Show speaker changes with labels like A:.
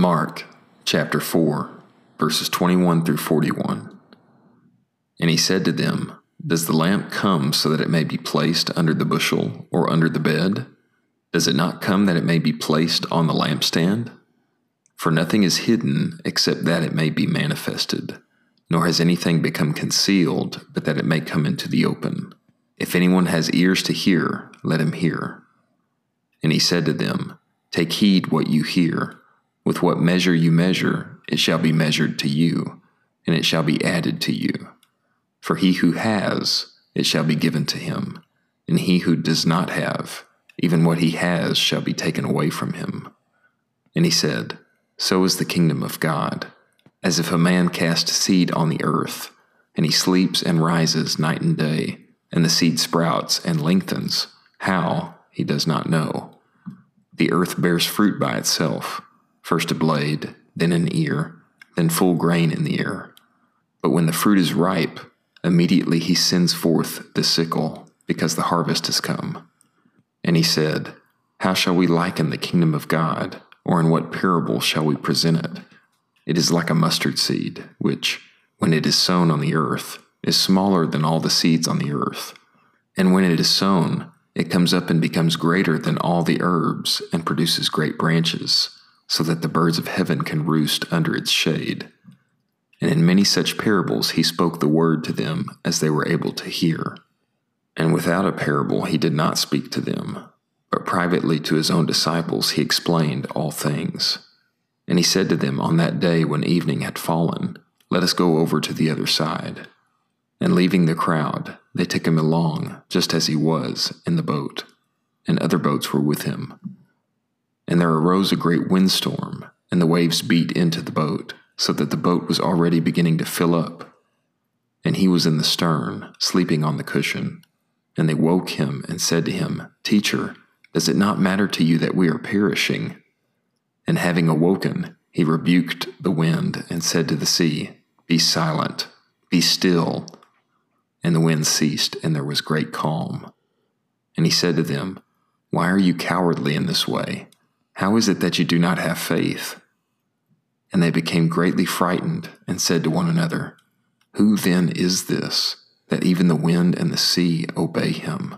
A: Mark chapter 4, verses 21 through 41. And he said to them, Does the lamp come so that it may be placed under the bushel or under the bed? Does it not come that it may be placed on the lampstand? For nothing is hidden except that it may be manifested, nor has anything become concealed but that it may come into the open. If anyone has ears to hear, let him hear. And he said to them, Take heed what you hear. With what measure you measure, it shall be measured to you, and it shall be added to you. For he who has, it shall be given to him, and he who does not have, even what he has shall be taken away from him. And he said, So is the kingdom of God, as if a man cast seed on the earth, and he sleeps and rises night and day, and the seed sprouts and lengthens. How, he does not know. The earth bears fruit by itself first a blade, then an ear, then full grain in the ear. But when the fruit is ripe, immediately he sends forth the sickle, because the harvest has come. And he said, How shall we liken the kingdom of God, or in what parable shall we present it? It is like a mustard seed, which, when it is sown on the earth, is smaller than all the seeds on the earth. And when it is sown, it comes up and becomes greater than all the herbs and produces great branches, so that the birds of heaven can roost under its shade. And in many such parables he spoke the word to them as they were able to hear. And without a parable he did not speak to them, but privately to his own disciples he explained all things. And he said to them on that day when evening had fallen, Let us go over to the other side. And leaving the crowd, they took him along, just as he was, in the boat, and other boats were with him. And there arose a great windstorm, and the waves beat into the boat, so that the boat was already beginning to fill up. And he was in the stern, sleeping on the cushion. And they woke him and said to him, Teacher, does it not matter to you that we are perishing? And having awoken, he rebuked the wind and said to the sea, Be silent, be still. And the wind ceased, and there was great calm. And he said to them, Why are you cowardly in this way? How is it that you do not have faith? And they became greatly frightened and said to one another, Who then is this, that even the wind and the sea obey him?